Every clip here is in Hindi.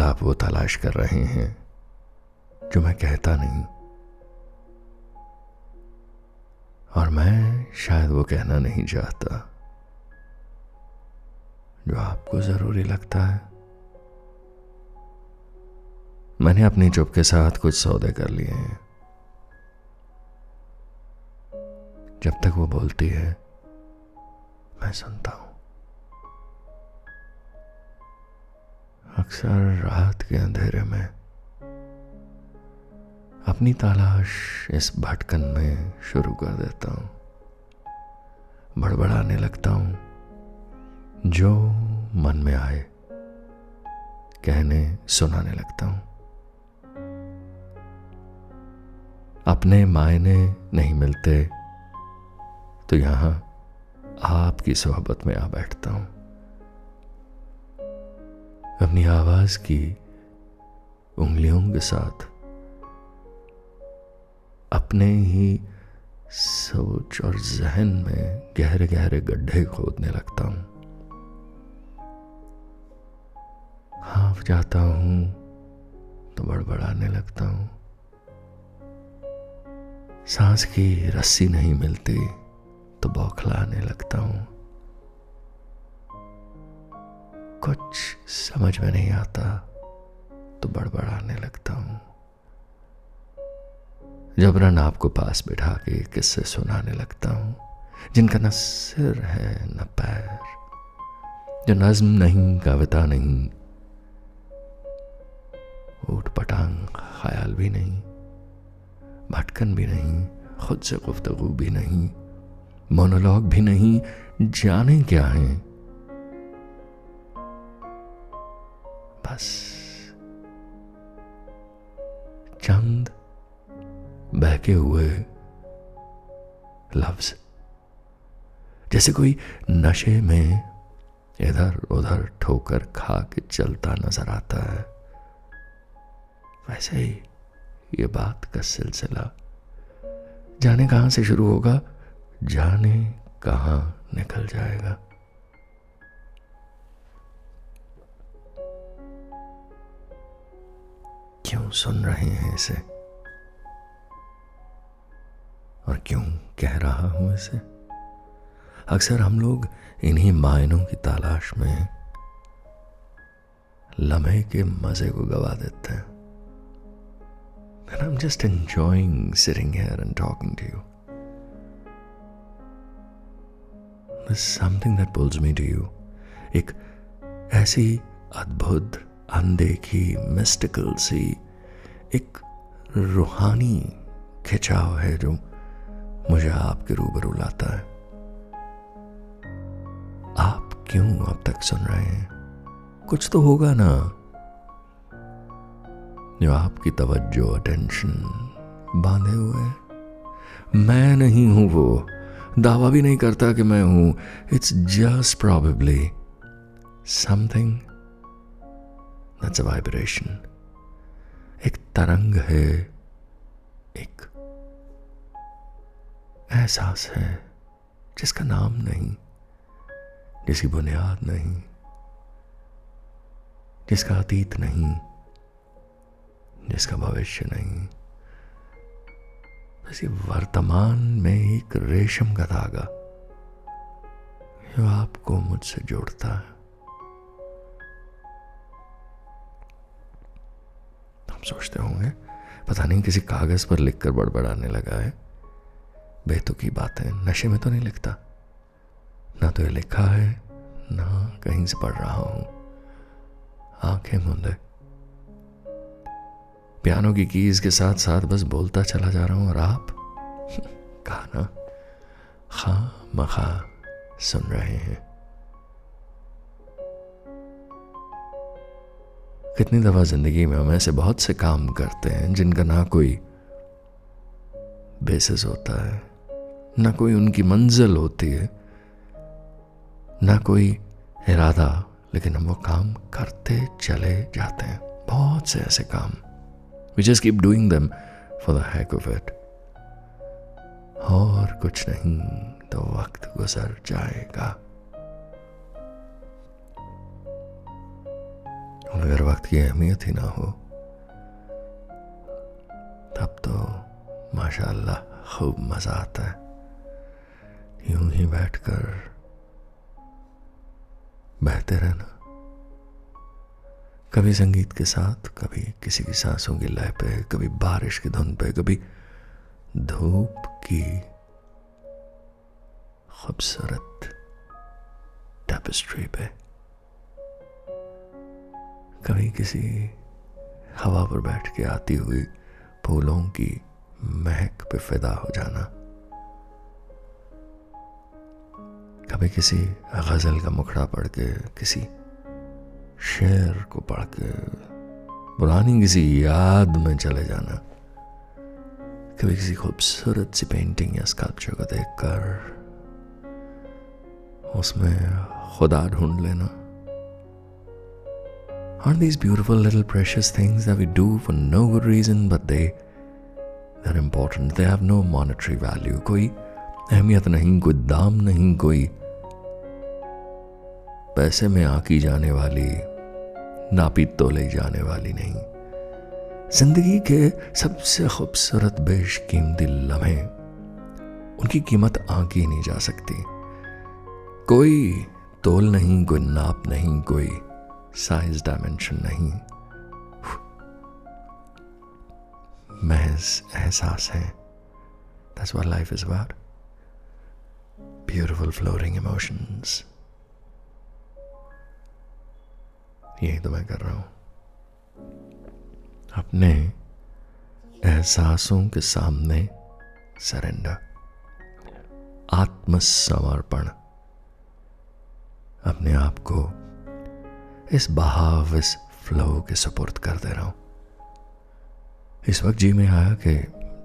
आप वो तलाश कर रहे हैं, जो मैं कहता नहीं। और मैं शायद वो कहना नहीं चाहता, जो आपको ज़रूरी लगता है। मैंने अपनी चुप के साथ कुछ सौदे कर लिए हैं। जब तक वो बोलती है, मैं सुनता हूँ। अक्सर रात के अंधेरे में अपनी तलाश इस भटकन में शुरू कर देता हूँ। बड़बड़ाने लगता हूँ, जो मन में आए, कहने सुनाने लगता हूँ। अपने मायने नहीं मिलते तो यहाँ आपकी सोहबत में आ बैठता हूँ। अपनी आवाज़ की उंगलियों के साथ। अपने ही सोच और जहन में गहरे गहरे गड्ढे खोदने लगता हूँ। हाफ़ जाता हूँ तो बड़बड़ाने लगता हूँ। सांस की रस्सी नहीं मिलती तो बौखलाने लगता हूँ। कुछ समझ में नहीं आता तो बड़बड़ाने लगता हूँ। जबरन आपको पास बिठा के किस्से सुनाने लगता हूँ, जिनका न सिर है, न पैर, जो नज्म नहीं, कविता नहीं, ऊट पटांग, ख्याल भी नहीं, भटकन भी नहीं, खुद से गुफ्तगु भी नहीं, मोनोलॉग भी नहीं, जाने क्या है? बस चंद बहके हुए लफ्ज। जैसे कोई नशे में इधर उधर ठोकर खा के चलता नज़र आता है। वैसे ही ये बात का सिलसिला जाने कहाँ से शुरू होगा? जाने कहाँ निकल जाएगा? क्यों सुन रहे हैं इसे और क्यों कह रहा हूँ इसे अक्सर हम लोग इन्हीं मायनों की तलाश में लम्हे के मज़े को गवा देते हैं And I'm just enjoying sitting here and talking to you. There's something that pulls me to you. एक ऐसी अद्भुत अनदेखी मिस्टिकल सी एक रूहानी खिंचाव है जो मुझे आपके रूबरू लाता है। आप क्यों अब तक सुन रहे हैं? कुछ तो होगा ना। जो आपकी तवज्जो अटेंशन बांधे हुए है। मैं नहीं हूँ वो। दावा भी नहीं करता कि मैं हूँ। It's just probably something that's a vibration एक तरंग है, एक एहसास है, जिसका नाम नहीं, जिसकी बुनियाद नहीं, जिसका अतीत नहीं, जिसका भविष्य नहीं। बस ये वर्तमान में एक रेशम का धागा जो आपको मुझसे जोड़ता है। सोचते होंगे। पता नहीं किसी कागज़ पर लिखकर बड़बड़ाने लगा है। बेतुकी बातें नशे में तो नहीं लिखता। ना तो ये लिखा है, ना कहीं से पढ़ रहा हूँ। आँखें मूंदे पियानो की कीज के साथ साथ बस बोलता चला जा रहा हूँ, और आप? कहा ना? खा मखा सुन रहे हैं। कितनी दफ़ा ज़िंदगी में हम ऐसे बहुत से काम करते हैं जिनका ना कोई बेसिस होता है, ना कोई उनकी मंजिल होती है, ना कोई इरादा, लेकिन हम वो काम करते चले जाते हैं। बहुत से ऐसे काम। We just keep doing them for the heck of it और कुछ नहीं तो वक्त गुजर जाएगा। अगर वक्त की अहमियत ही ना हो, तब तो माशाल्लाह खूब मज़ा आता है। यूँ ही बैठकर बहते रहना। कभी संगीत के साथ, कभी किसी की सांसों की लय पे, कभी बारिश की धुन पे, कभी धूप की खूबसूरत टेपेस्ट्री पे। कभी किसी हवा पर बैठ के आती हुई फूलों की महक पे फिदा हो जाना। कभी किसी गज़ल का मुखड़ा पढ़ के, किसी शेर को पढ़ के, पुरानी किसी याद में चले जाना। कभी किसी खूबसूरत सी पेंटिंग या स्कल्पचर को देखकर, उसमें खुदा ढूंढ लेना। Aren't these beautiful little precious things that we do for no good reason, but they they're important. They have no monetary value. कोई अहमियत नहीं कोई दाम नहीं कोई पैसे में आकी जाने वाली नापी तोले जाने वाली नहीं ज़िंदगी के सबसे खूबसूरत बेशकीमती लम्हे उनकी कीमत आंकी नहीं जा सकती कोई तोल नहीं कोई नाप नहीं कोई साइज़ डायमेंशन नहीं। महज एहसास है। That's what life is about. Beautiful floating emotions. यही तो मैं कर रहा हूँ। अपने एहसासों के सामने सरेंडर आत्मसमर्पण। अपने आप को इस बहाव, इस फ्लो के सपोर्ट कर दे रहा। हूँ इस वक्त जी में आया कि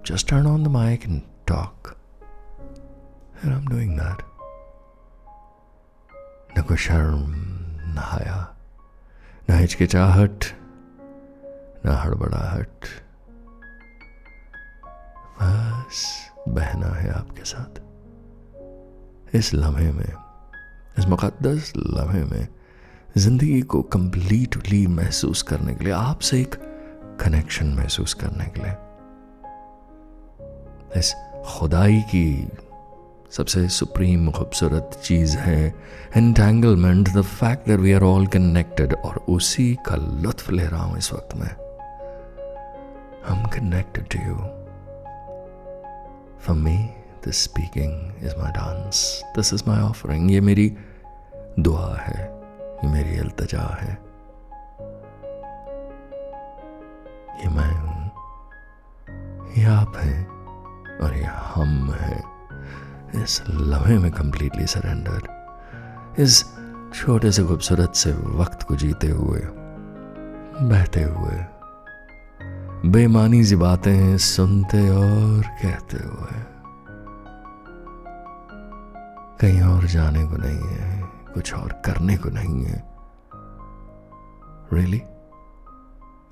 just turn on the mic and talk and I am doing that न कोई शर्म, न हाया, न हिचकिचाहट, न हड़बड़ाहट। बस बहना है आपके साथ। इस लम्हे में, इस मुकद्दस लम्हे में ज़िंदगी को कंप्लीटली महसूस करने के लिए, आपसे एक कनेक्शन महसूस करने के लिए। इस खुदाई की सबसे सुप्रीम खूबसूरत चीज़ है entanglement the fact that we are all connected और उसी का लुत्फ ले रहा हूँ इस वक्त में। हम connected to you for me this speaking is my dance this is my offering ये मेरी दुआ है। ये मेरी अल्तजा है ये मैं हूँ ये आप हैं और ये हम हैं। इस लम्हे में कंप्लीटली सरेंडर इस छोटे से खूबसूरत से वक्त को जीते हुए, बहते हुए, बेमानी सी बातें सुनते और कहते हुए, कहीं और जाने को नहीं है। कुछ और करने को नहीं है। Really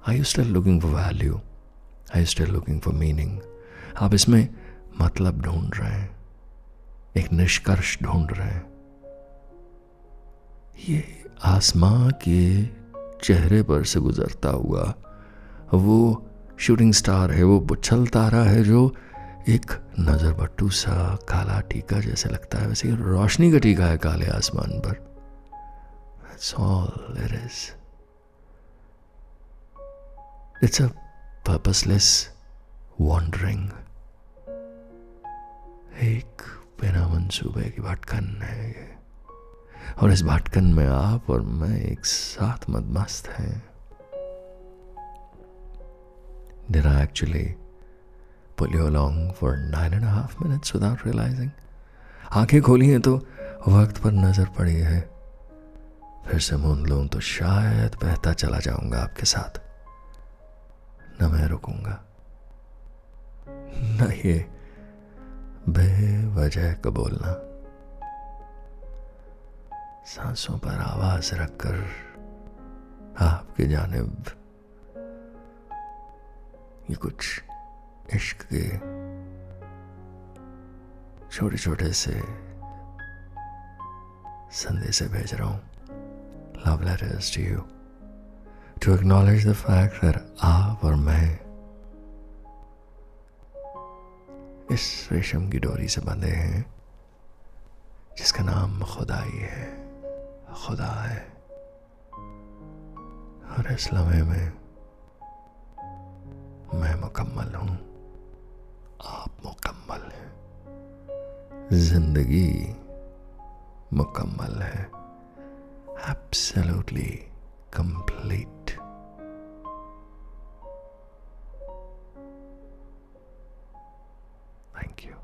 I you still looking for value I still looking for meaning आप इसमें मतलब ढूंढ रहे हैं। एक निष्कर्ष ढूंढ रहे हैं। ये आसमां के चेहरे पर से गुजरता हुआ वो शूटिंग स्टार है, वो बुच्छल तारा है जो एक नज़र बट्टू सा काला टीका जैसे लगता है, वैसे रोशनी का टीका है काले आसमान पर। That's all it is. एक बिना मंसूबे की भटकन है ये। और इस भटकन में आप और मैं एक साथ मदमस्त हैं। Did I actually you along for nine and a half minutes without realizing? आँखें खोली हैं तो वक्त पर नज़र पड़ी है। फिर से मूंद लूँ तो शायद बहता चला जाऊँगा आपके साथ। न मैं रुकूँगा। न ये बेवजह का बोलना। सांसों पर आवाज़ रखकर आपके जानब। ये कुछ इश्क के छोटे छोटे से संदेश भेज रहा हूँ। Love letters to you to acknowledge the fact that आप और मैं इस रेशम की डोरी से बंधे हैं, जिसका नाम खुदाई है। खुदा है। और इस लम्हे में मैं मुकम्मल हूँ। आप मुकम्मल हैं। ज़िंदगी मुकम्मल है। Absolutely complete thank you